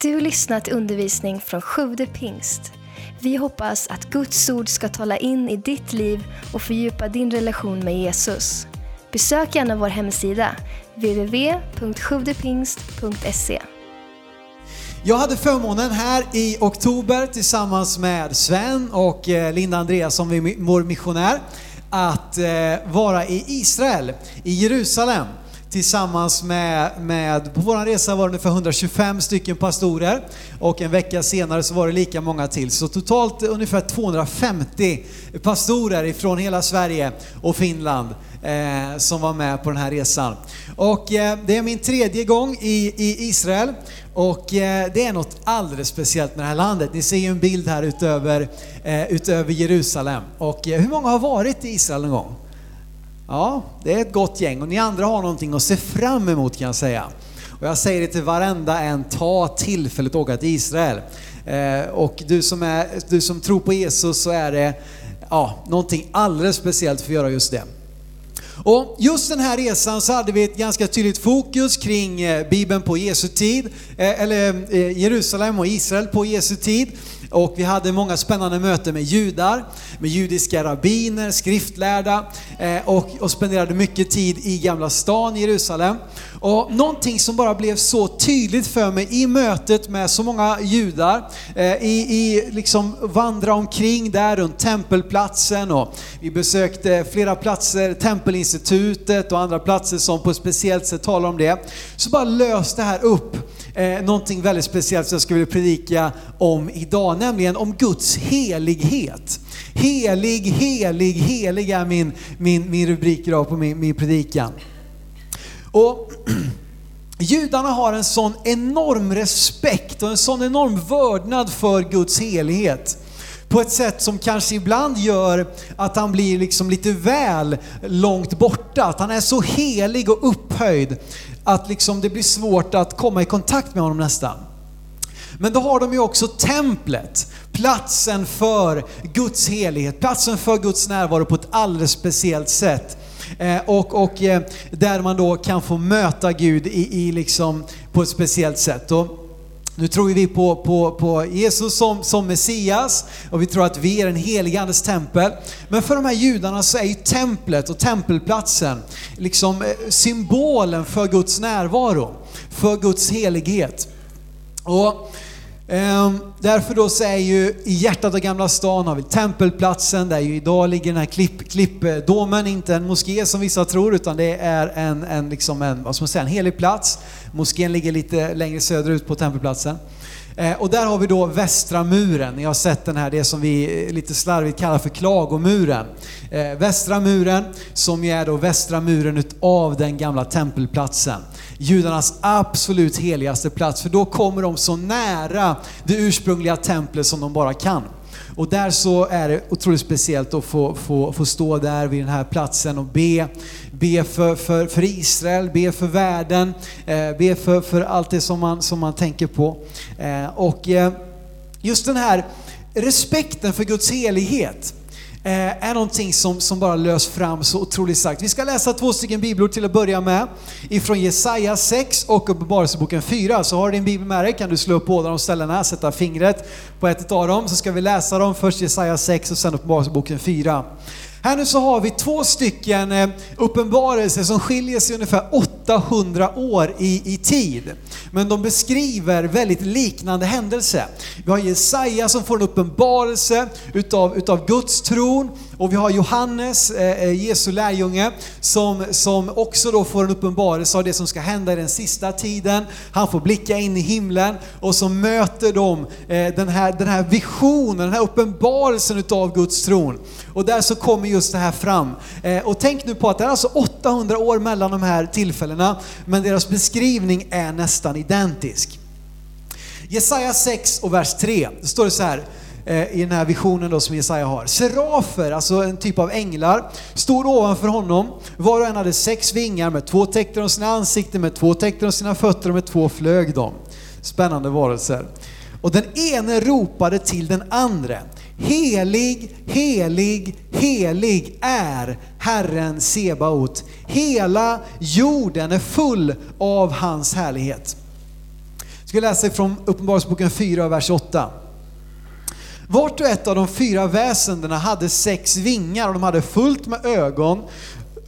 Du har lyssnat till undervisning från Sjude pingst. Vi hoppas att Guds ord ska tala in i ditt liv och fördjupa din relation med Jesus. Besök gärna vår hemsida, www.sjuvdepingst.se. Jag hade förmånen här i oktober tillsammans med Sven och eh, Linda Andreasson, vår missionär, att eh, vara i Israel, i Jerusalem tillsammans med, med på vår resa var det ungefär 125 stycken pastorer och en vecka senare så var det lika många till. Så totalt ungefär 250 pastorer ifrån hela Sverige och Finland eh, som var med på den här resan. Och eh, det är min tredje gång i, i Israel och eh, det är något alldeles speciellt med det här landet. Ni ser ju en bild här utöver, eh, utöver Jerusalem. Och eh, hur många har varit i Israel någon gång? Ja, det är ett gott gäng och ni andra har någonting att se fram emot kan jag säga. Och jag säger det till varenda en, ta tillfället att åka till Israel. Eh, och du som, är, du som tror på Jesus så är det ja, någonting alldeles speciellt för att göra just det. Och just den här resan så hade vi ett ganska tydligt fokus kring eh, Bibeln på Jesu tid, eh, eller eh, Jerusalem och Israel på Jesu tid. Och vi hade många spännande möten med judar, med judiska rabbiner, skriftlärda eh, och, och spenderade mycket tid i Gamla stan i Jerusalem. Och någonting som bara blev så tydligt för mig i mötet med så många judar, eh, i, i liksom vandra omkring där runt tempelplatsen och vi besökte flera platser, Tempelinstitutet och andra platser som på ett speciellt sätt talar om det. Så bara löste det här upp eh, någonting väldigt speciellt som jag skulle vilja predika om idag, nämligen om Guds helighet. Helig, helig, helig är min, min, min rubrik idag på min, min predikan. Och Judarna har en sån enorm respekt och en sån enorm vördnad för Guds helighet. På ett sätt som kanske ibland gör att han blir liksom lite väl långt borta. Att han är så helig och upphöjd att liksom det blir svårt att komma i kontakt med honom nästan. Men då har de ju också templet, platsen för Guds helighet, platsen för Guds närvaro på ett alldeles speciellt sätt. Eh, och, och eh, där man då kan få möta Gud i, i liksom, på ett speciellt sätt. Och, nu tror vi på, på, på Jesus som, som Messias och vi tror att vi är den helige Andes tempel. Men för de här judarna så är ju templet och tempelplatsen liksom eh, symbolen för Guds närvaro, för Guds helighet. Och ehm, Därför då så är ju i hjärtat av Gamla stan har vi tempelplatsen där ju idag ligger den här klipp, klippdomen, inte en moské som vissa tror utan det är en, en, liksom en, vad ska man säga, en helig plats. Moskén ligger lite längre söderut på tempelplatsen. Ehm, och där har vi då västra muren. Ni har sett den här, det som vi eh, lite slarvigt kallar för klagomuren. Ehm, västra muren som ju är då västra muren utav den gamla tempelplatsen. Judarnas absolut heligaste plats, för då kommer de så nära det ursprungliga templet som de bara kan. Och där så är det otroligt speciellt att få, få, få stå där vid den här platsen och be. Be för, för, för Israel, be för världen, eh, be för, för allt det som man, som man tänker på. Eh, och eh, just den här respekten för Guds helighet Eh, är någonting som, som bara lös fram så otroligt starkt. Vi ska läsa två stycken bibelord till att börja med. Ifrån Jesaja 6 och Uppenbarelseboken 4. Så har du din bibel med dig kan du slå upp båda de ställena, sätta fingret på ett av dem. Så ska vi läsa dem, först Jesaja 6 och sen Uppenbarelseboken 4. Här nu så har vi två stycken eh, uppenbarelser som skiljer sig ungefär 800 år i, i tid. Men de beskriver väldigt liknande händelser. Vi har Jesaja som får en uppenbarelse utav, utav Guds tron och vi har Johannes, eh, eh, Jesu lärjunge, som, som också då får en uppenbarelse av det som ska hända i den sista tiden. Han får blicka in i himlen och så möter de eh, den, här, den här visionen, den här uppenbarelsen utav Guds tron. Och där så kommer just det här fram. Eh, och tänk nu på att det är alltså 800 år mellan de här tillfällena, men deras beskrivning är nästan identisk. Jesaja 6 och vers 3, då står det så här Eh, i den här visionen då som Jesaja har. Serafer, alltså en typ av änglar, stod ovanför honom. Var och en hade sex vingar, med två täckte de sina ansikten, med två täckte de sina fötter och med två flög de. Spännande varelser. Och den ene ropade till den andra. Helig, helig, helig är Herren Sebaot. Hela jorden är full av hans härlighet. Jag ska läsa ifrån Uppenbarelseboken 4, vers 8. Vart och ett av de fyra väsendena hade sex vingar och de hade fullt med ögon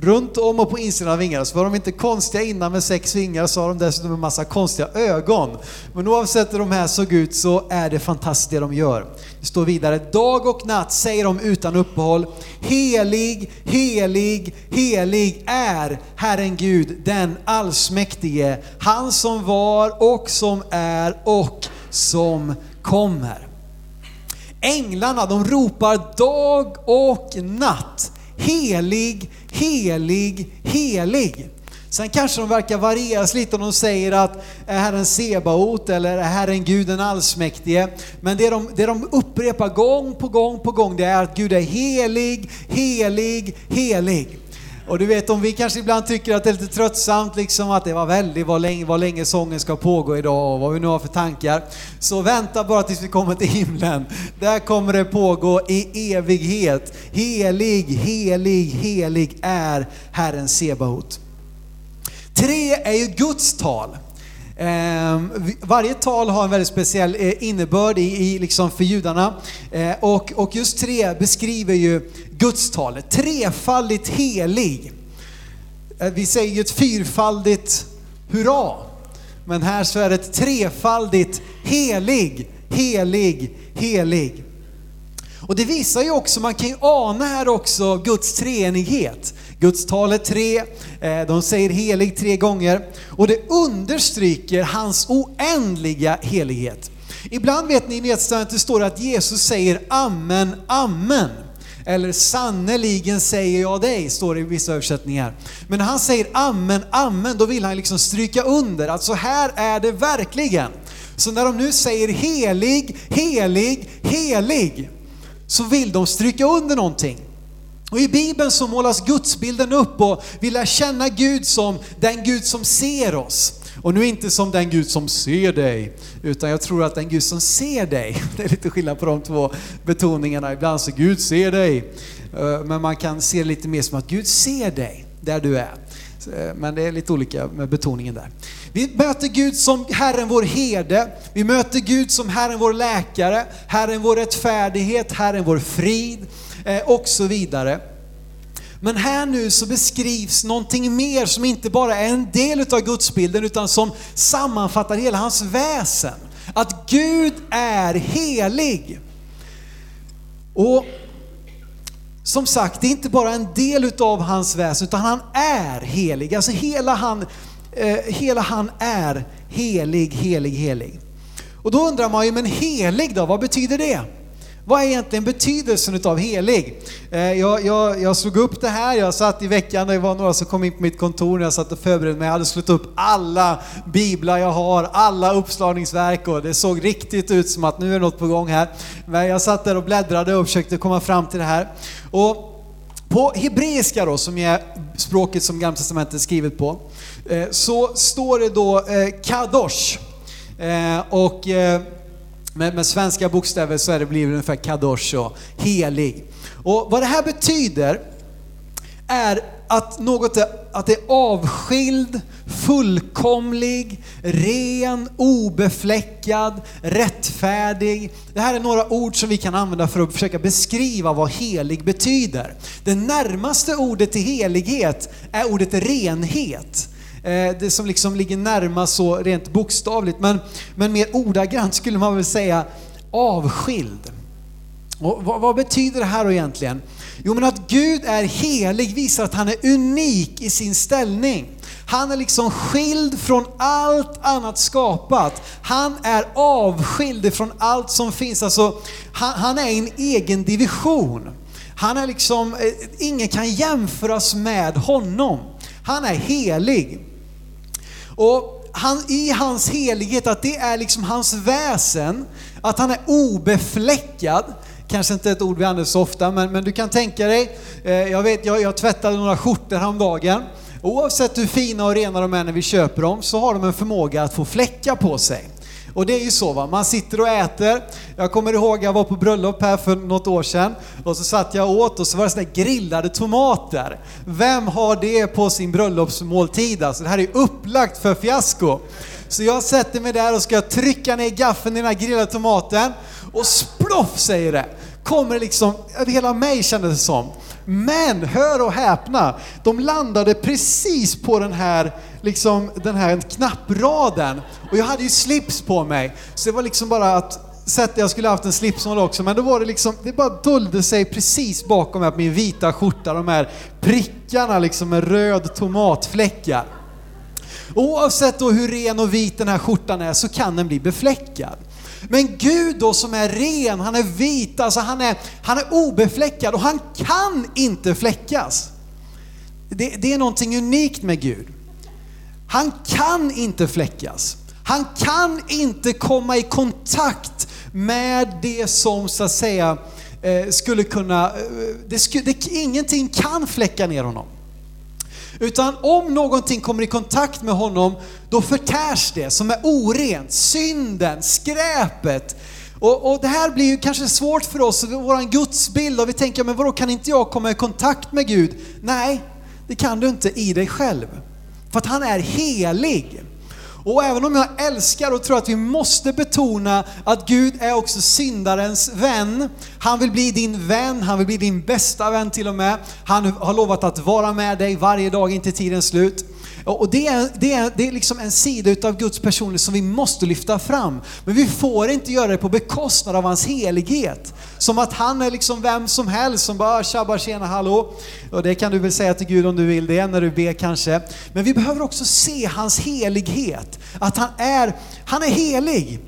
runt om och på insidan av vingarna. Så var de inte konstiga innan med sex vingar så har de dessutom en massa konstiga ögon. Men oavsett hur de här såg ut så är det fantastiskt det de gör. Det står vidare, dag och natt säger de utan uppehåll, helig, helig, helig är Herren Gud, den allsmäktige, han som var och som är och som kommer. Änglarna de ropar dag och natt. Helig, helig, helig. Sen kanske de verkar varieras lite om de säger att är Herren Sebaot eller är Herren Gud den allsmäktige. Men det de, det de upprepar gång på gång på gång det är att Gud är helig, helig, helig. Och du vet om vi kanske ibland tycker att det är lite tröttsamt liksom att det var väldigt vad länge, vad länge sången ska pågå idag och vad vi nu har för tankar. Så vänta bara tills vi kommer till himlen. Där kommer det pågå i evighet. Helig, helig, helig är Herren Sebaot. Tre är ju Guds tal. Ehm, varje tal har en väldigt speciell eh, innebörd i, i liksom för judarna. Eh, och, och just tre beskriver ju gudstalet. Trefaldigt helig. Eh, vi säger ju ett fyrfaldigt hurra. Men här så är det ett trefaldigt helig, helig, helig. Och det visar ju också, man kan ju ana här också Guds treenighet. Gudstalet tre, eh, de säger helig tre gånger och det understryker hans oändliga helighet. Ibland vet ni i Nya står att Jesus säger amen, amen. Eller ”Sannerligen säger jag dig, står det i vissa översättningar. Men när han säger amen, amen, då vill han liksom stryka under att så här är det verkligen. Så när de nu säger helig, helig, helig, så vill de stryka under någonting. Och i Bibeln så målas gudsbilden upp och vi lär känna Gud som den Gud som ser oss. Och nu inte som den Gud som ser dig, utan jag tror att den Gud som ser dig, det är lite skillnad på de två betoningarna. Ibland så Gud ser dig, eh, men man kan se det lite mer som att Gud ser dig där du är. Eh, men det är lite olika med betoningen där. Vi möter Gud som Herren vår herde, vi möter Gud som Herren vår läkare, Herren vår rättfärdighet, Herren vår frid eh, och så vidare. Men här nu så beskrivs någonting mer som inte bara är en del av gudsbilden utan som sammanfattar hela hans väsen. Att Gud är helig. Och som sagt, det är inte bara en del av hans väsen utan han är helig. Alltså hela han, eh, hela han är helig, helig, helig. Och då undrar man ju, men helig då, vad betyder det? Vad är egentligen betydelsen utav helig? Eh, jag, jag, jag slog upp det här, jag satt i veckan, det var några som kom in på mitt kontor när jag satt och förberedde mig. Jag hade slått upp alla biblar jag har, alla uppslagningsverk och det såg riktigt ut som att nu är något på gång här. Men jag satt där och bläddrade och försökte komma fram till det här. Och på hebreiska då, som är språket som Gamla Testamentet är skrivet på, eh, så står det då eh, kadosh. Och med, med svenska bokstäver så är det blivit ungefär kadosh och helig. Och vad det här betyder är att något är, att det är avskild, fullkomlig, ren, obefläckad, rättfärdig. Det här är några ord som vi kan använda för att försöka beskriva vad helig betyder. Det närmaste ordet till helighet är ordet renhet. Eh, det som liksom ligger närmast så rent bokstavligt. Men, men mer ordagrant skulle man väl säga avskild. Och vad, vad, betyder det här då egentligen? Jo men att Gud är helig visar att han är unik i sin ställning. Han är liksom skild från allt annat skapat. Han är avskild från allt som finns. Alltså, han, han är i en egen division. Han är liksom, eh, ingen kan jämföras med honom. Han är helig. Och han, i hans helighet, att det är liksom hans väsen, att han är obefläckad. Kanske inte ett ord vi använder så ofta, men, men du kan tänka dig, eh, jag vet, jag, jag tvättade några skjortor häromdagen. Oavsett hur fina och rena de är när vi köper dem så har de en förmåga att få fläckar på sig. Och det är ju så va, man sitter och äter. Jag kommer ihåg jag var på bröllop här för något år sedan och så satt jag och åt och så var det sådana grillade tomater. Vem har det på sin bröllopsmåltid? Alltså det här är upplagt för fiasko. Så jag sätter mig där och ska trycka ner gaffeln i den här grillade tomaten och sploff säger det. Kommer liksom över hela mig kändes det som. Men hör och häpna, de landade precis på den här, liksom, den här knappraden. Och jag hade ju slips på mig, så det var liksom bara att sätta, jag skulle haft en slipsnål också, men då var det liksom, det bara dolde sig precis bakom mig, min vita skjorta, de här prickarna liksom med röd tomatfläckar. Oavsett då hur ren och vit den här skjortan är så kan den bli befläckad. Men Gud då som är ren, han är vit, alltså han är, han är obefläckad och han kan inte fläckas. Det, det är någonting unikt med Gud. Han kan inte fläckas. Han kan inte komma i kontakt med det som så att säga eh, skulle kunna, eh, det skulle, det, ingenting kan fläcka ner honom. Utan om någonting kommer i kontakt med honom, då förtärs det som är orent, synden, skräpet. Och, och det här blir ju kanske svårt för oss, vår gudsbild, och vi tänker, men vadå, kan inte jag komma i kontakt med Gud? Nej, det kan du inte i dig själv. För att han är helig. Och även om jag älskar och tror att vi måste betona att Gud är också syndarens vän. Han vill bli din vän, han vill bli din bästa vän till och med. Han har lovat att vara med dig varje dag in till tidens slut. Och det är, det är, det är liksom en sida utav Guds personlighet som vi måste lyfta fram. Men vi får inte göra det på bekostnad av hans helighet. Som att han är liksom vem som helst som bara tjabbar tjena hallå. Och det kan du väl säga till Gud om du vill det, när du ber kanske. Men vi behöver också se hans helighet. Att han är, han är helig.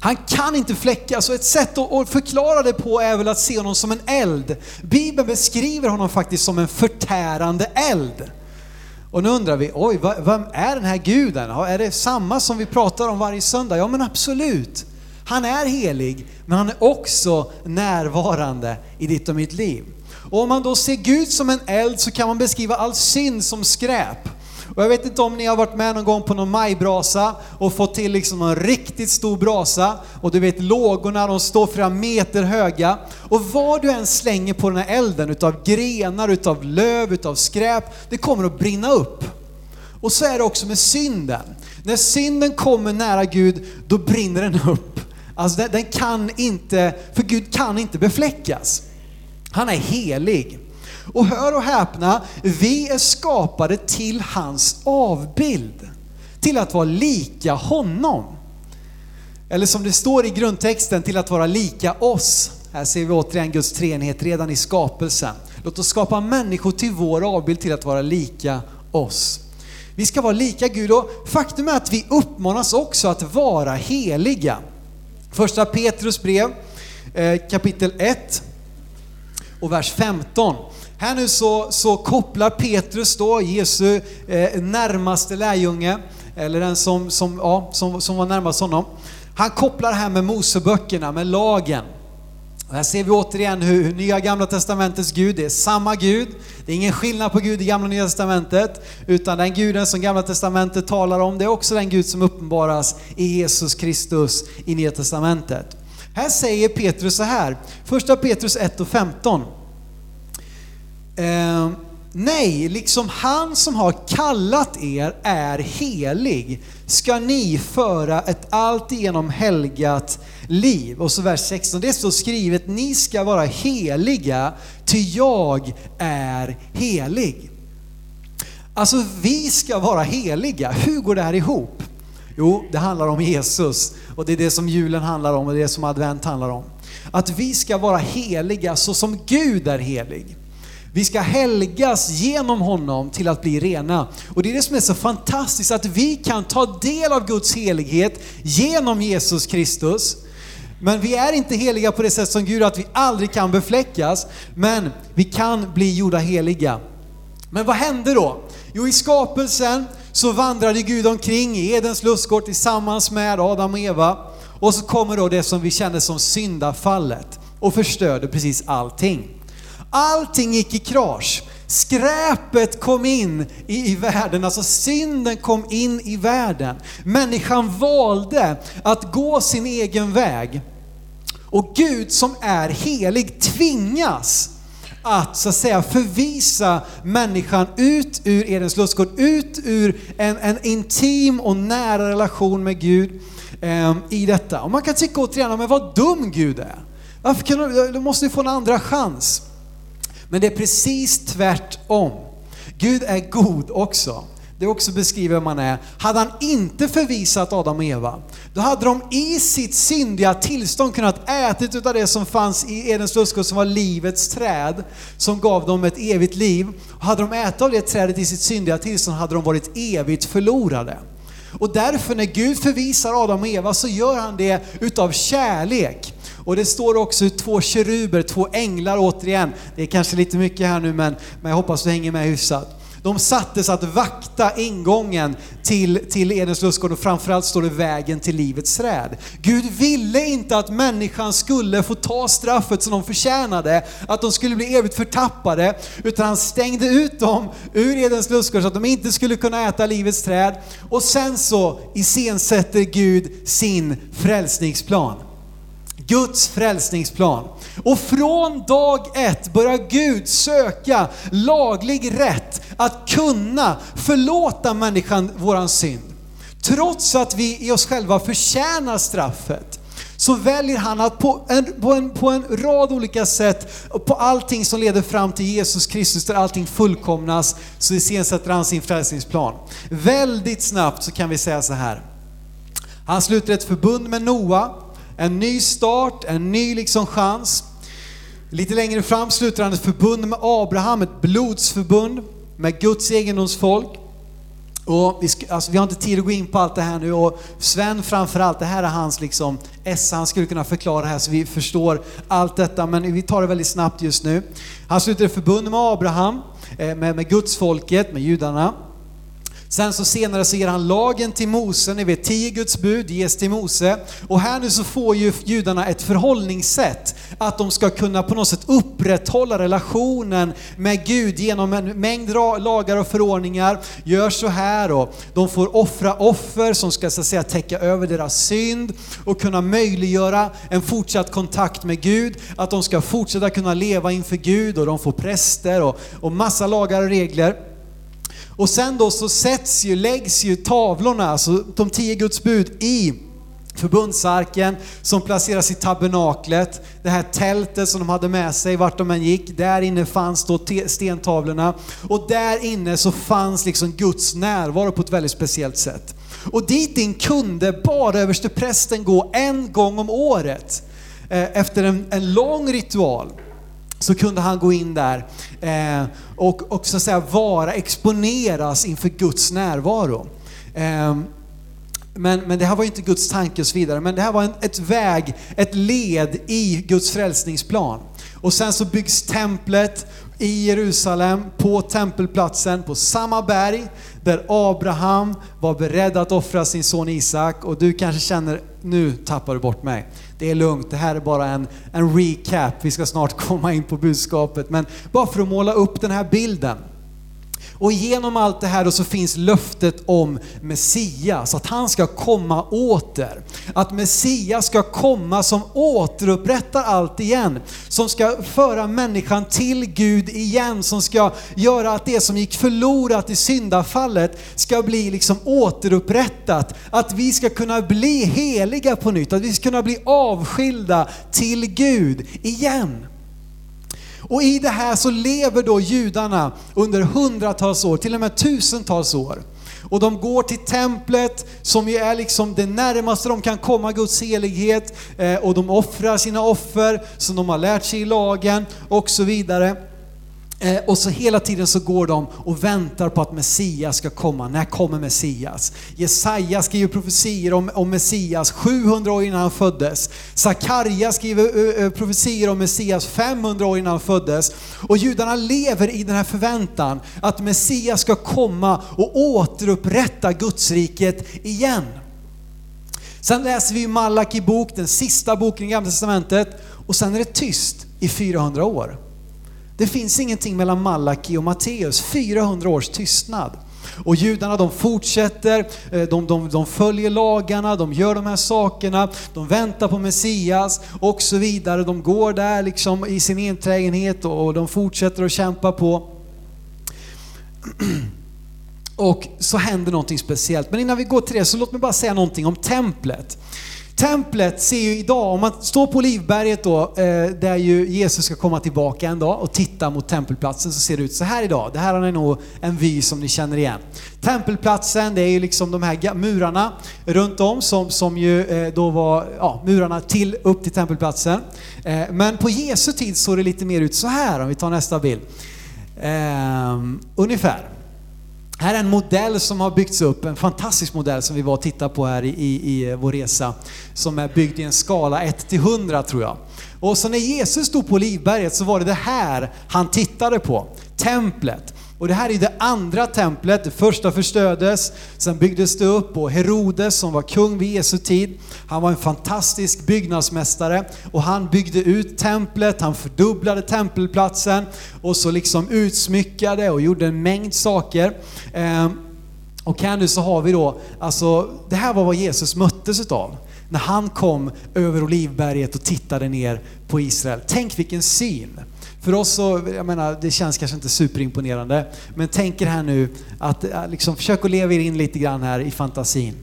Han kan inte fläckas och ett sätt att förklara det på är väl att se honom som en eld. Bibeln beskriver honom faktiskt som en förtärande eld. Och nu undrar vi, oj, vem är den här guden? Är det samma som vi pratar om varje söndag? Ja men absolut. Han är helig, men han är också närvarande i ditt och mitt liv. Och om man då ser Gud som en eld så kan man beskriva all synd som skräp. Och jag vet inte om ni har varit med någon gång på någon majbrasa och fått till liksom en riktigt stor brasa och du vet lågorna, de står flera meter höga. Och vad du än slänger på den här elden utav grenar, utav löv, utav skräp, det kommer att brinna upp. Och så är det också med synden. När synden kommer nära Gud, då brinner den upp. Alltså den, den kan inte, för Gud kan inte befläckas. Han är helig. Och hör och häpna, vi är skapade till hans avbild. Till att vara lika honom. Eller som det står i grundtexten, till att vara lika oss. Här ser vi återigen Guds treenighet redan i skapelsen. Låt oss skapa människor till vår avbild till att vara lika oss. Vi ska vara lika Gud och faktum är att vi uppmanas också att vara heliga. Första Petrus brev eh, kapitel 1 och vers 15. Här nu så, så kopplar Petrus då, Jesu eh, närmaste lärjunge, eller den som, som, ja, som, som var närmast honom. Han kopplar här med Moseböckerna, med lagen. Och här ser vi återigen hur, hur Nya Gamla Testamentets Gud, det är samma Gud. Det är ingen skillnad på Gud i Gamla och Nya Testamentet, utan den guden som Gamla Testamentet talar om, det är också den Gud som uppenbaras i Jesus Kristus i Nya Testamentet. Här säger Petrus så här, första Petrus 1 och 15. Eh, nej, liksom han som har kallat er är helig, ska ni föra ett alltigenom helgat liv. Och så vers 16, det står skrivet, ni ska vara heliga, ty jag är helig. Alltså vi ska vara heliga, hur går det här ihop? Jo, det handlar om Jesus och det är det som julen handlar om och det är det som advent handlar om. Att vi ska vara heliga så som Gud är helig. Vi ska helgas genom honom till att bli rena. Och det är det som är så fantastiskt, att vi kan ta del av Guds helighet genom Jesus Kristus. Men vi är inte heliga på det sätt som Gud, att vi aldrig kan befläckas. Men vi kan bli gjorda heliga. Men vad hände då? Jo, i skapelsen så vandrade Gud omkring i Edens lustgård tillsammans med Adam och Eva. Och så kommer då det som vi känner som syndafallet och förstörde precis allting. Allting gick i krasch. Skräpet kom in i, i världen, alltså synden kom in i världen. Människan valde att gå sin egen väg. Och Gud som är helig tvingas att så att säga förvisa människan ut ur Edens lustgård, ut ur en, en intim och nära relation med Gud eh, i detta. Och man kan tycka återigen, men vad dum Gud är. Varför kan du, du måste ju få en andra chans. Men det är precis tvärtom. Gud är god också. Det också beskriver vem man är. Hade han inte förvisat Adam och Eva, då hade de i sitt syndiga tillstånd kunnat äta utav det som fanns i Edens lustgård som var livets träd, som gav dem ett evigt liv. Och hade de ätit av det trädet i sitt syndiga tillstånd hade de varit evigt förlorade. Och därför när Gud förvisar Adam och Eva så gör han det utav kärlek. Och det står också två keruber, två änglar återigen. Det är kanske lite mycket här nu men, men jag hoppas du hänger med hyfsat. De sattes att vakta ingången till, till Edens lustgård och framförallt står det vägen till livets träd. Gud ville inte att människan skulle få ta straffet som de förtjänade, att de skulle bli evigt förtappade, utan han stängde ut dem ur Edens lustgård så att de inte skulle kunna äta livets träd. Och sen så iscensätter Gud sin frälsningsplan. Guds frälsningsplan. Och från dag ett börjar Gud söka laglig rätt att kunna förlåta människan våran synd. Trots att vi i oss själva förtjänar straffet så väljer han att på en, på, en, på en rad olika sätt, på allting som leder fram till Jesus Kristus, där allting fullkomnas, så iscensätter han sin frälsningsplan. Väldigt snabbt så kan vi säga så här. Han sluter ett förbund med Noa, en ny start, en ny liksom chans. Lite längre fram sluter han ett förbund med Abraham, ett blodsförbund med Guds egendomsfolk. Och vi, alltså vi har inte tid att gå in på allt det här nu och Sven framförallt, det här är hans liksom essa, han skulle kunna förklara det här så vi förstår allt detta men vi tar det väldigt snabbt just nu. Han sluter ett förbund med Abraham, eh, med, med Guds folket, med judarna. Sen så senare så ger han lagen till Mose, ni vet tio Guds bud ges till Mose. Och här nu så får ju judarna ett förhållningssätt, att de ska kunna på något sätt upprätthålla relationen med Gud genom en mängd lagar och förordningar. Gör så här och de får offra offer som ska så att säga täcka över deras synd och kunna möjliggöra en fortsatt kontakt med Gud. Att de ska fortsätta kunna leva inför Gud och de får präster och, och massa lagar och regler. Och sen då så sätts ju, läggs ju tavlorna, alltså de tio Guds bud i förbundsarken som placeras i tabernaklet, det här tältet som de hade med sig vart de än gick. Där inne fanns då stentavlorna och där inne så fanns liksom Guds närvaro på ett väldigt speciellt sätt. Och dit in kunde bara översteprästen gå en gång om året eh, efter en, en lång ritual så kunde han gå in där eh, och, och så att säga vara, exponeras inför Guds närvaro. Eh, men, men det här var inte Guds tanke och så vidare, men det här var en, ett väg, ett led i Guds frälsningsplan. Och sen så byggs templet i Jerusalem, på tempelplatsen, på samma berg där Abraham var beredd att offra sin son Isak och du kanske känner, nu tappar du bort mig. Det är lugnt, det här är bara en, en recap, vi ska snart komma in på budskapet. Men bara för att måla upp den här bilden. Och genom allt det här då så finns löftet om Messias, att han ska komma åter. Att Messias ska komma som återupprättar allt igen. Som ska föra människan till Gud igen, som ska göra att det som gick förlorat i syndafallet ska bli liksom återupprättat. Att vi ska kunna bli heliga på nytt, att vi ska kunna bli avskilda till Gud igen. Och i det här så lever då judarna under hundratals år, till och med tusentals år. Och de går till templet som ju är liksom det närmaste de kan komma Guds helighet eh, och de offrar sina offer som de har lärt sig i lagen och så vidare. Eh, och så hela tiden så går de och väntar på att Messias ska komma. När kommer Messias? Jesaja skriver profetier om, om Messias 700 år innan han föddes. Sakarja skriver profetier om Messias 500 år innan han föddes. Och judarna lever i den här förväntan att Messias ska komma och återupprätta Gudsriket igen. Sen läser vi Malaki bok, den sista boken i Gamla Testamentet och sen är det tyst i 400 år. Det finns ingenting mellan Malaki och Matteus, 400 års tystnad. Och judarna de fortsätter, eh, de, de, de följer lagarna, de gör de här sakerna, de väntar på Messias och så vidare. De går där liksom i sin enträgenhet och, och de fortsätter att kämpa på. Och så händer någonting speciellt. Men innan vi går till det så låt mig bara säga någonting om templet. Templet ser ju idag, om man står på Olivberget då, eh, där ju Jesus ska komma tillbaka en dag och titta mot tempelplatsen så ser det ut så här idag. Det här är nog en vy som ni känner igen. Tempelplatsen, det är ju liksom de här murarna runt om som, som ju eh, då var ja, murarna till, upp till tempelplatsen. Eh, men på Jesu tid såg det lite mer ut så här om vi tar nästa bild. Ehm, ungefär. Här är en modell som har byggts upp, en fantastisk modell som vi var och tittade på här i, i, i vår resa. Som är byggd i en skala 1 till 100 tror jag. Och så när Jesus stod på Livberget så var det det här han tittade på. Templet. Och det här är det andra templet, det första förstördes, sen byggdes det upp och Herodes som var kung vid Jesu tid, han var en fantastisk byggnadsmästare och han byggde ut templet, han fördubblade tempelplatsen och så liksom utsmyckade och gjorde en mängd saker. Ehm, och här nu så har vi då, alltså det här var vad Jesus möttes utav när han kom över Olivberget och tittade ner på Israel. Tänk vilken syn! För oss så, jag menar, det känns kanske inte superimponerande, men tänk er här nu att eh, liksom, försök att leva er in lite grann här i fantasin.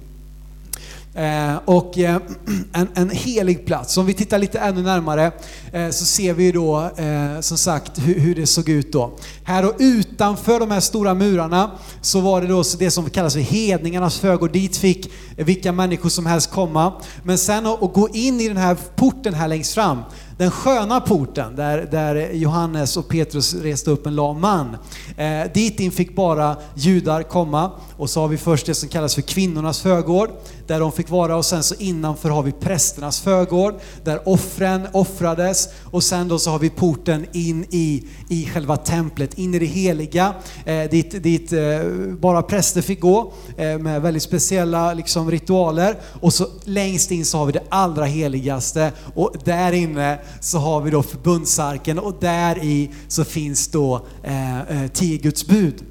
Eh, och eh, en, en helig plats. Om vi tittar lite ännu närmare eh, så ser vi då eh, som sagt hur, hur, det såg ut då. Här och utanför de här stora murarna så var det då det som kallas för hedningarnas förgård. Dit fick vilka människor som helst komma. Men sen att, att gå in i den här porten här längst fram den sköna porten där, där Johannes och Petrus reste upp en lam man. Eh, dit in fick bara judar komma och så har vi först det som kallas för kvinnornas förgård där de fick vara. Och sen så innanför har vi prästernas förgård där offren offrades. Och sen då så har vi porten in i, i själva templet, in i det heliga. Eh, dit, dit eh, bara präster fick gå eh, med väldigt speciella liksom, ritualer. Och så längst in så har vi det allra heligaste. Och där inne så har vi då förbundsarken. Och där i så finns då eh, eh tio Guds bud.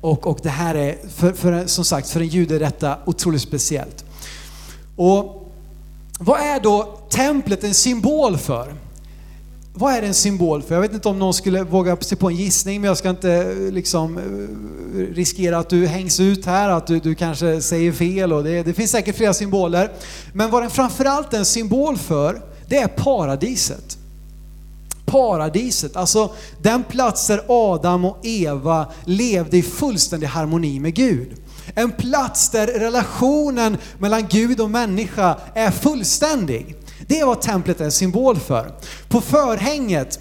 Och, och det här är, för, för, som sagt, för en jude är detta otroligt speciellt. Och vad är då templet en symbol för? Vad är det en symbol för? Jag vet inte om någon skulle våga sig på en gissning, men jag ska inte eh, liksom eh, riskera att du hängs ut här, att du, du kanske säger fel och det, det finns säkert flera symboler. Men vad den framförallt är en symbol för, det är paradiset. Paradiset, alltså den plats där Adam och Eva levde i fullständig harmoni med Gud. En plats där relationen mellan Gud och människa är fullständig. Det är vad templet är en symbol för. På förhänget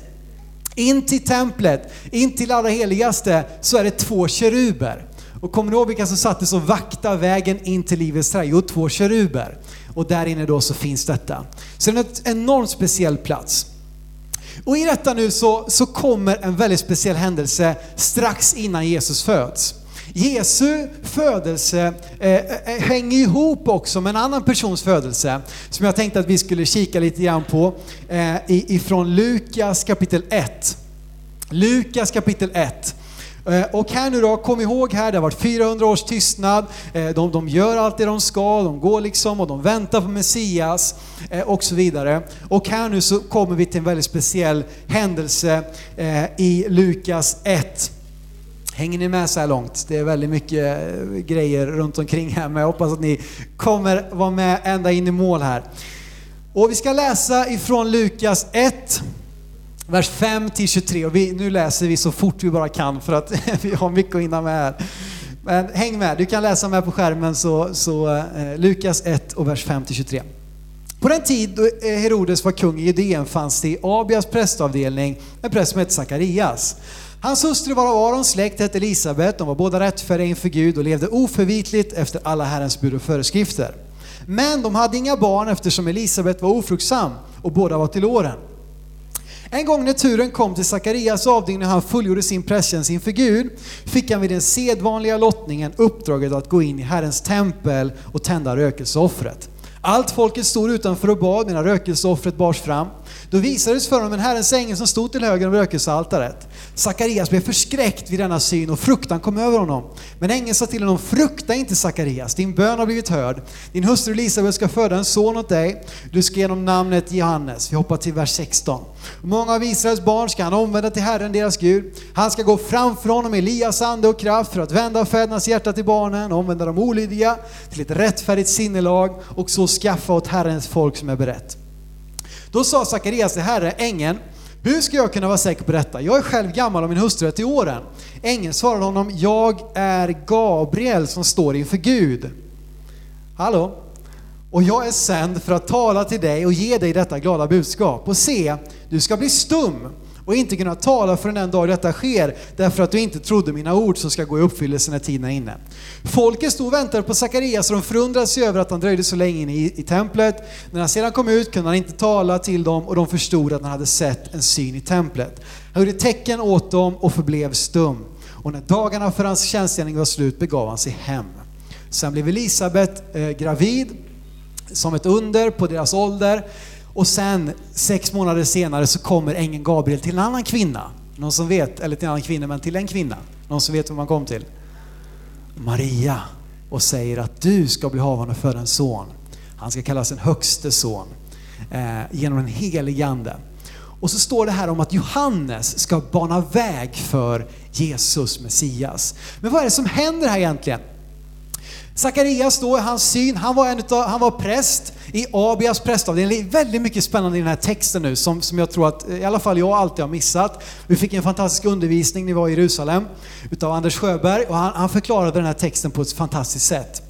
in till templet, in till allra heligaste, så är det två keruber. Och kommer ni ihåg vilka som sattes och vaktade vägen in till livets träd? Jo, två keruber. Och där inne då så finns detta. Så det är en enormt speciell plats. Och i detta nu så, så kommer en väldigt speciell händelse strax innan Jesus föds. Jesu födelse eh, eh, eh, hänger ihop också med en annan persons födelse som jag tänkte att vi skulle kika lite grann på eh, ifrån Lukas kapitel 1. Lukas kapitel 1. Eh, och här nu då, kom ihåg här, det har varit 400 års tystnad. Eh, de, de gör allt det de ska, de går liksom och de väntar på Messias eh, och så vidare. Och här nu så kommer vi till en väldigt speciell händelse i Lukas 1. Hänger ni med så här långt? Det är väldigt mycket grejer runt omkring här, men jag hoppas att ni kommer vara med ända in i mål här. Och vi ska läsa ifrån Lukas 1, vers 5 till 23. Och vi, nu läser vi så fort vi bara kan för att vi har mycket att hinna med här. Men häng med, du kan läsa med på skärmen så, så eh, Lukas 1 och vers 5 till 23. På den tid då eh, Herodes var kung i Judeen fanns det i Abias prästavdelning en präst som hette Sakarias. Hans hustru var av Arons släkt, hette Elisabet. De var båda rättfärdiga inför Gud och levde oförvitligt efter alla Herrens bud och föreskrifter. Men de hade inga barn eftersom Elisabet var ofruktsam och båda var till åren. En gång när turen kom till Sakarias avdelning när han fullgjorde sin prästtjänst inför Gud fick han vid den sedvanliga lottningen uppdraget att gå in i Herrens tempel och tända rökelseoffret. Allt folket stod utanför och bad medan rökelseoffret bars fram. Då visades för honom en Herrens ängel som stod till höger om rökelsealtaret. Sakarias blev förskräckt vid denna syn och fruktan kom över honom. Men ängeln sa till honom, frukta inte Sakarias, din bön har blivit hörd. Din hustru Elisabet ska föda en son åt dig. Du ska genom namnet Johannes. Vi hoppar till vers 16. Många av Israels barn ska han omvända till Herren, deras Gud. Han ska gå framför honom i Elias ande och kraft för att vända fädernas hjärta till barnen, omvända de olydiga till ett rättfärdigt sinnelag och så skaffa åt Herrens folk som är berett. Då sa Sakarias till Herre, ängeln, hur ska jag kunna vara säker på detta? Jag är själv gammal och min hustru är till åren. Ängeln svarade honom, jag är Gabriel som står inför Gud. Hallå? Och jag är sänd för att tala till dig och ge dig detta glada budskap. Och se, du ska bli stum och inte kunna tala förrän den dag detta sker, därför att du inte trodde mina ord som ska gå i uppfyllelse när tiden är inne. Folket stod och väntade på Sakarias och de förundrade sig över att han dröjde så länge inne i, i templet. När han sedan kom ut kunde han inte tala till dem och de förstod att han hade sett en syn i templet. Han gjorde tecken åt dem och förblev stum. Och när dagarna för hans tjänstgärning var slut begav han sig hem. Sen blev Elisabet eh, gravid som ett under på deras ålder. Och sen, sex månader senare, så kommer ängeln Gabriel till en annan kvinna. Någon som vet, eller till en annan kvinna, men till en kvinna. Någon som vet vem man kom till? Maria. Och säger att du ska bli havande för en son. Han ska kallas en högste son. Eh, genom den helige Ande. Och så står det här om att Johannes ska bana väg för Jesus, Messias. Men vad är det som händer här egentligen? Sakarias då, hans syn, han var, en utav, han var präst i Abias prästavdelning. Det är väldigt mycket spännande i den här texten nu som, som jag tror att eh, i alla fall jag alltid har missat. Vi fick en fantastisk undervisning när vi var i Jerusalem utav Anders Sjöberg och han, han förklarade den här texten på ett fantastiskt sätt.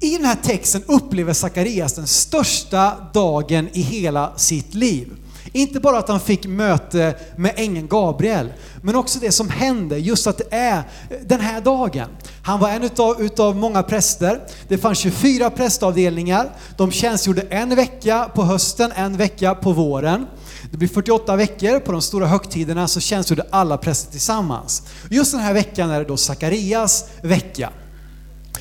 I den här texten upplever Sakarias den största dagen i hela sitt liv. Inte bara att han fick möte med ängeln Gabriel, men också det som händer, just att det är den här dagen. Han var en utav, utav många präster. Det fanns 24 prästavdelningar. De tjänstgjorde en vecka på hösten, en vecka på våren. Det blir 48 veckor, på de stora högtiderna så tjänstgjorde alla präster tillsammans. Just den här veckan är det då Sakarias vecka.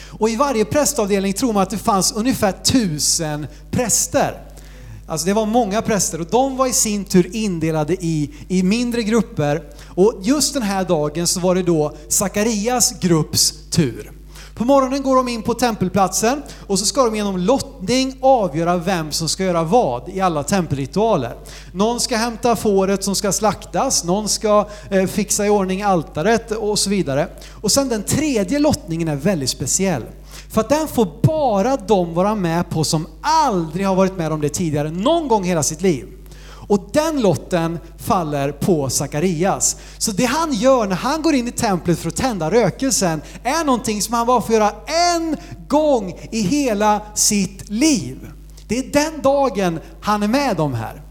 Och i varje prästavdelning tror man att det fanns ungefär tusen präster. Alltså det var många präster och de var i sin tur indelade i, i mindre grupper. Och just den här dagen så var det då Sakarias grupps tur. På morgonen går de in på tempelplatsen och så ska de genom lottning avgöra vem som ska göra vad i alla tempelritualer. Någon ska hämta fåret som ska slaktas, någon ska eh, fixa i ordning altaret och så vidare. Och sen den tredje lottningen är väldigt speciell. För att den får bara de vara med på som aldrig har varit med om det tidigare, någon gång i hela sitt liv. Och den lotten faller på Sakarias. Så det han gör när han går in i templet för att tända rökelsen är någonting som han bara får göra en gång i hela sitt liv. Det är den dagen han är med om här.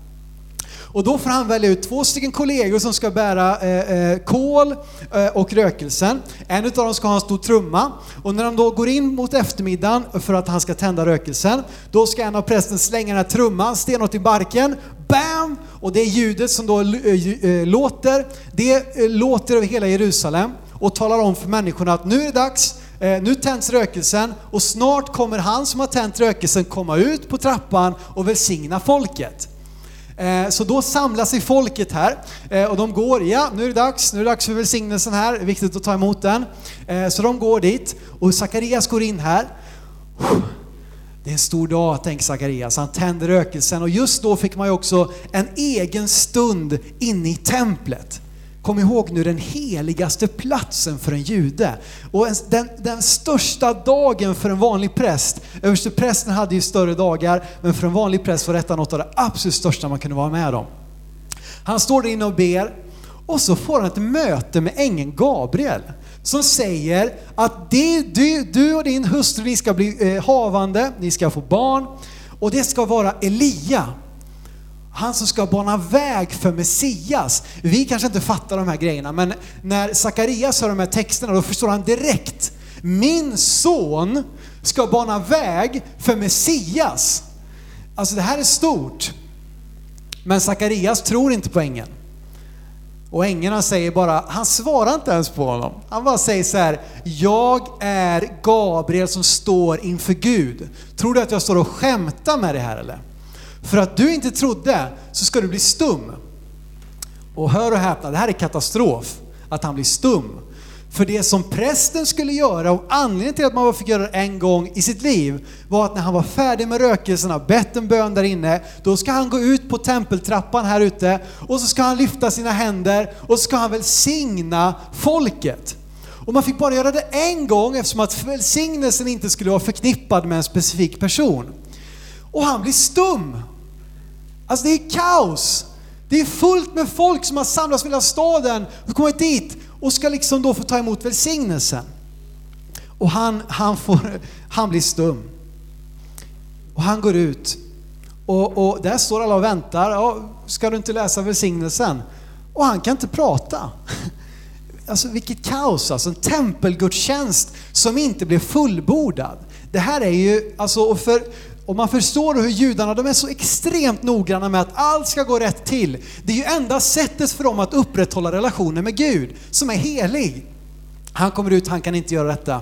Och då får han välja ut två stycken kollegor som ska bära eh, eh kol eh, och rökelsen. En av dem ska ha en stor trumma. Och när de då går in mot eftermiddagen för att han ska tända rökelsen, då ska en av prästen slänga den här trumman stenhårt i barken. Bam! Och det ljudet som då eh, eh, låter, det eh, låter över hela Jerusalem och talar om för människorna att nu är det dags nu tänds rökelsen och snart kommer han som har tänt rökelsen komma ut på trappan och välsigna folket. Så då samlas sig folket här och de går, ja nu är det dags, nu är det dags för välsignelsen här, det är viktigt att ta emot den. Så de går dit och Sakarias går in här. Det är en stor dag, tänker Sakarias. Han tänder rökelsen och just då fick man ju också en egen stund inne i templet. Kom ihåg nu den heligaste platsen för en jude. Och den, den största dagen för en vanlig präst. Översteprästen hade ju större dagar, men för en vanlig präst var detta något av det absolut största man kunde vara med om. Han står där inne och ber och så får han ett möte med ängeln Gabriel som säger att det, du, du och din hustru ni ska bli eh, havande, ni ska få barn och det ska vara Elia han som ska bana väg för Messias. Vi kanske inte fattar de här grejerna, men när Sakarias hör de här texterna då förstår han direkt. Min son ska bana väg för Messias. Alltså det här är stort. Men Sakarias tror inte på ängeln. Och ängeln säger bara, han svarar inte ens på honom. Han bara säger så här, jag är Gabriel som står inför Gud. Tror du att jag står och skämtar med det här eller? För att du inte trodde så ska du bli stum. Och hör och häpna, det här är katastrof, att han blir stum. För det som prästen skulle göra, och anledningen till att man fick göra det en gång i sitt liv, var att när han var färdig med rökelserna, bett en bön där inne, då ska han gå ut på tempeltrappan här ute och så ska han lyfta sina händer och så ska han välsigna folket. Och man fick bara göra det en gång eftersom att välsignelsen inte skulle vara förknippad med en specifik person. Och han blir stum. Alltså det är kaos. Det är fullt med folk som har samlats i hela staden och kommit dit och ska liksom då få ta emot välsignelsen. Och han, han, får, han blir stum. Och han går ut. Och, och där står alla och väntar. Ja, ska du inte läsa välsignelsen? Och han kan inte prata. Alltså vilket kaos alltså. En tempelgudstjänst som inte blev fullbordad. Det här är ju, alltså, för, och man förstår hur judarna, de är så extremt noggranna med att allt ska gå rätt till. Det är ju enda sättet för dem att upprätthålla relationen med Gud, som är helig. Han kommer ut, han kan inte göra detta.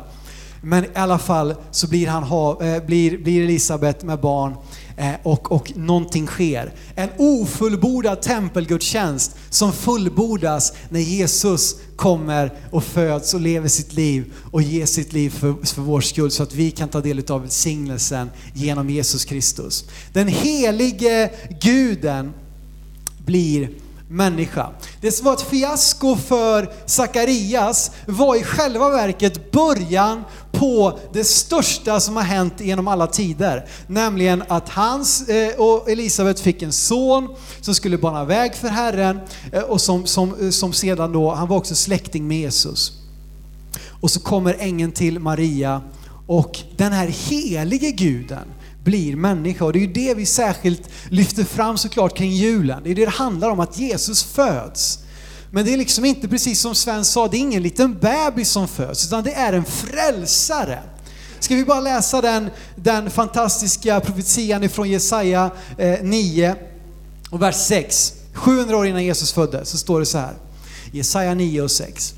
Men i alla fall så blir, han eh, blir, blir Elisabet med barn Eh, och, och någonting sker. En ofullbordad tempelgudstjänst som fullbordas när Jesus kommer och föds och lever sitt liv och ger sitt liv för, för vår skull så att vi kan ta del av välsignelsen genom Jesus Kristus. Den helige guden blir människa. Det som var ett fiasko för Sakarias var i själva verket början på det största som har hänt genom alla tider. Nämligen att hans eh, och Elisabet fick en son som skulle bana väg för Herren eh, och som, som, eh, som sedan då, han var också släkting med Jesus. Och så kommer ängeln till Maria och den här helige guden blir människa. Och det är ju det vi särskilt lyfter fram såklart kring julen. Det är det det handlar om, att Jesus föds. Men det är liksom inte precis som Sven sa, det är ingen liten bebis som föds, utan det är en frälsare. Ska vi bara läsa den, den fantastiska profetian ifrån Jesaja eh, 9 och vers 6. 700 år innan Jesus föddes så står det så här. Jesaja 9 och 6.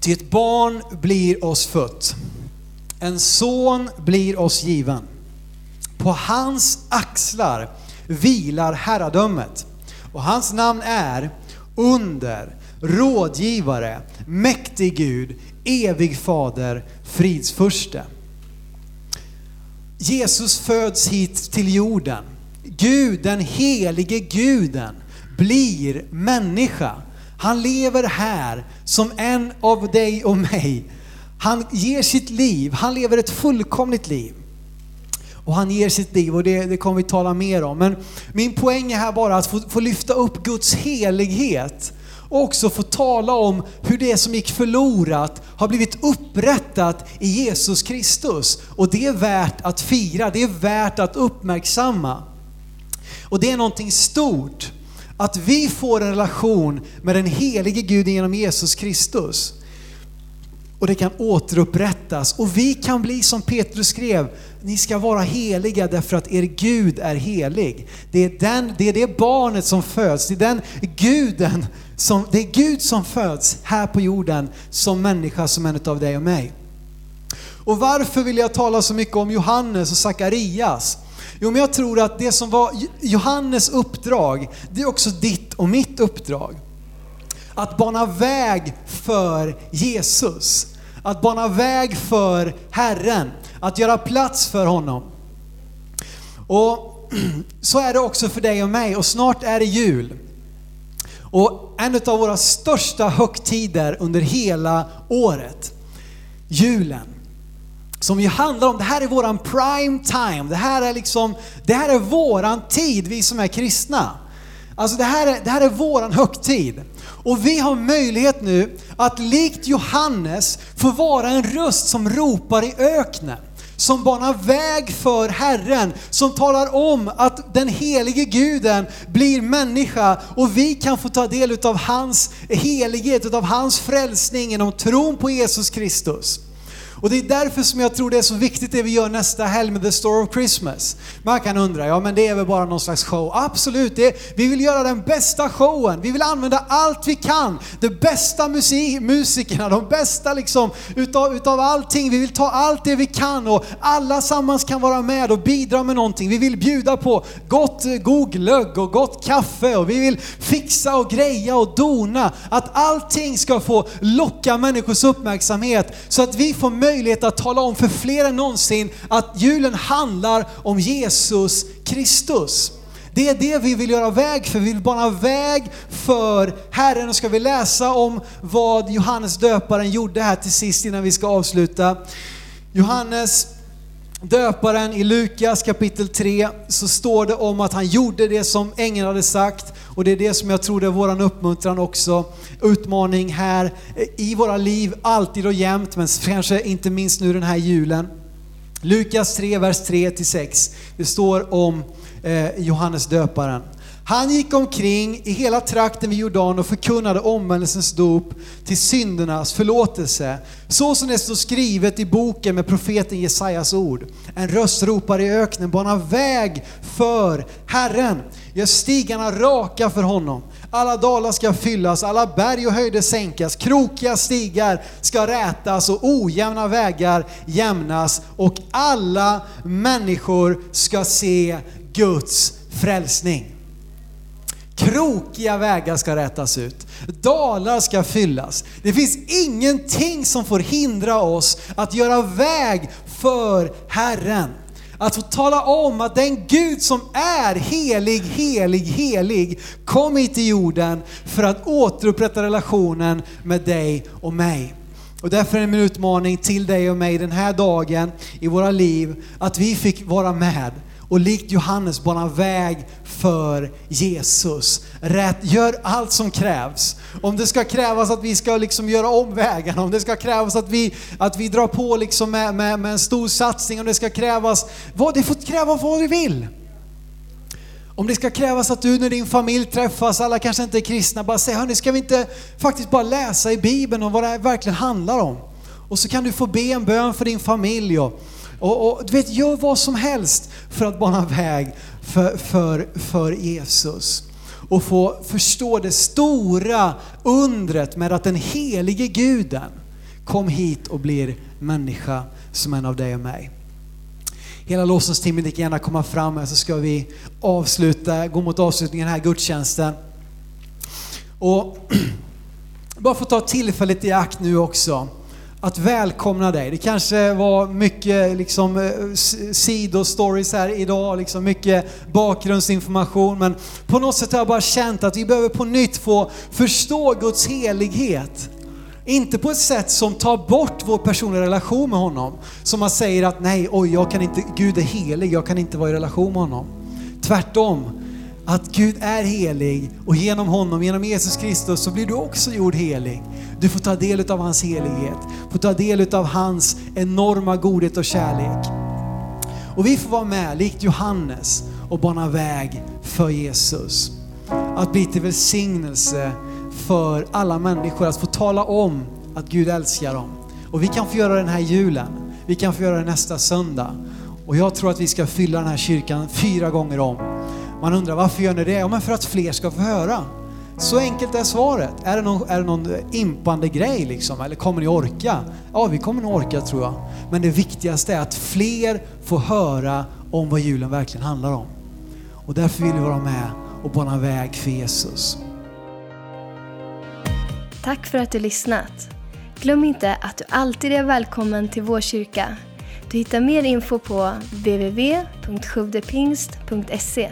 Till ett barn blir oss fött. En son blir oss given. På hans axlar vilar herradömet och hans namn är under, rådgivare, mäktig Gud, evig fader, fridsförste. Jesus föds hit till jorden. Gud, den helige guden, blir människa. Han lever här som en av dig och mig. Han ger sitt liv, han lever ett fullkomligt liv. Och han ger sitt liv och det, det kommer vi tala mer om. Men min poäng är här bara att få, få lyfta upp Guds helighet och också få tala om hur det som gick förlorat har blivit upprättat i Jesus Kristus. Och det är värt att fira, det är värt att uppmärksamma. Och det är någonting stort att vi får en relation med den helige Gud genom Jesus Kristus och det kan återupprättas. Och vi kan bli som Petrus skrev, ni ska vara heliga därför att er Gud är helig. Det är, den, det är det barnet som föds, det är den guden som, det är Gud som föds här på jorden som människa, som en av dig och mig. Och varför vill jag tala så mycket om Johannes och Sakarias? Jo, men jag tror att det som var Johannes uppdrag, det är också ditt och mitt uppdrag. Att bana väg för Jesus. Att bana väg för Herren. Att göra plats för honom. Och så är det också för dig och mig och snart är det jul. Och en av våra största högtider under hela året, julen. Som ju handlar om, det här är våran prime time, det här är liksom, det här är våran tid, vi som är kristna. Alltså det här är, det här är våran högtid. Och vi har möjlighet nu att likt Johannes få vara en röst som ropar i öknen. Som banar väg för Herren, som talar om att den helige guden blir människa och vi kan få ta del av hans helighet, av hans frälsning genom tron på Jesus Kristus. Och det är därför som jag tror det är så viktigt det vi gör nästa helg med The Story of Christmas. Man kan undra, ja men det är väl bara någon slags show? Absolut, det, vi vill göra den bästa showen. Vi vill använda allt vi kan. De bästa musik, musikerna, de bästa liksom utav, utav allting. Vi vill ta allt det vi kan och alla sammans kan vara med och bidra med någonting. Vi vill bjuda på gott, god glögg och gott kaffe och vi vill fixa och greja och dona. Att allting ska få locka människors uppmärksamhet så att vi får möjlighet möjlighet att tala om för fler än någonsin att julen handlar om Jesus Kristus. Det är det vi vill göra väg för. Vi vill bana väg för Herren. Och ska vi läsa om vad Johannes döparen gjorde här till sist innan vi ska avsluta. Johannes döparen i Lukas kapitel 3 så står det om att han gjorde det som ängeln hade sagt och det är det som jag tror är våran uppmuntran också, utmaning här eh, i våra liv, alltid och jämt, men kanske inte minst nu den här julen. Lukas 3, vers 3-6. Det står om eh, Johannes döparen. Han gick omkring i hela trakten vid Jordan och förkunnade omvändelsens dop till syndernas förlåtelse. Så som det står skrivet i boken med profeten Jesajas ord. En röst ropar i öknen, bana väg för Herren. Gör stigarna raka för honom. Alla dalar ska fyllas, alla berg och höjder sänkas, krokiga stigar ska rätas och ojämna vägar jämnas och alla människor ska se Guds frälsning. Krokiga vägar ska rätas ut. Dalar ska fyllas. Det finns ingenting som får hindra oss att göra väg för Herren. Att få tala om att den Gud som är helig, helig, helig kom hit till jorden för att återupprätta relationen med dig och mig. Och därför är det min utmaning till dig och mig den här dagen i våra liv att vi fick vara med och likt Johannes bana väg för Jesus. Rätt, gör allt som krävs. Om det ska krävas att vi ska liksom göra om vägarna, om det ska krävas att vi, att vi drar på liksom med, med, med en stor satsning, om det ska krävas, vad, det får kräva vad du vill. Om det ska krävas att du när din familj träffas, alla kanske inte är kristna, bara säger hörni ska vi inte faktiskt bara läsa i Bibeln om vad det här verkligen handlar om? Och så kan du få be en bön för din familj och, och, och, du vet, gör vad som helst för att bana väg för, för, för Jesus. Och få förstå det stora undret med att den helige guden kom hit och blir människa som en av dig och mig. Hela lovsångsteamet kan gärna komma fram här så ska vi avsluta, gå mot avslutningen här gudstjänsten. Och bara få ta tillfället i akt nu också att välkomna dig. Det kanske var mycket liksom, eh, sidostories här idag, liksom mycket bakgrundsinformation, men på något sätt har jag bara känt att vi behöver på nytt få förstå Guds helighet. Inte på ett sätt som tar bort vår personliga relation med honom. Som man säger att nej, oj, jag kan inte, Gud är helig, jag kan inte vara i relation med honom. Tvärtom, att Gud är helig och genom honom, genom Jesus Kristus, så blir du också gjord helig. Du får ta del av hans helighet, får ta del av hans enorma godhet och kärlek. Och vi får vara med, likt Johannes, och bana väg för Jesus. Att bli till välsignelse för alla människor, att få tala om att Gud älskar dem. Och vi kan få göra den här julen, vi kan få göra det nästa söndag. Och jag tror att vi ska fylla den här kyrkan fyra gånger om. Man undrar varför gör ni det? Ja, men för att fler ska få höra. Så enkelt är svaret. Är det någon, är det någon impande grej liksom? Eller kommer ni orka? Ja, vi kommer nog orka tror jag. Men det viktigaste är att fler får höra om vad julen verkligen handlar om. Och därför vill vi vara med och bana väg för Jesus. Tack för att du lyssnat. Glöm inte att du alltid är välkommen till vår kyrka. Du hittar mer info på www.sjuvdepingst.se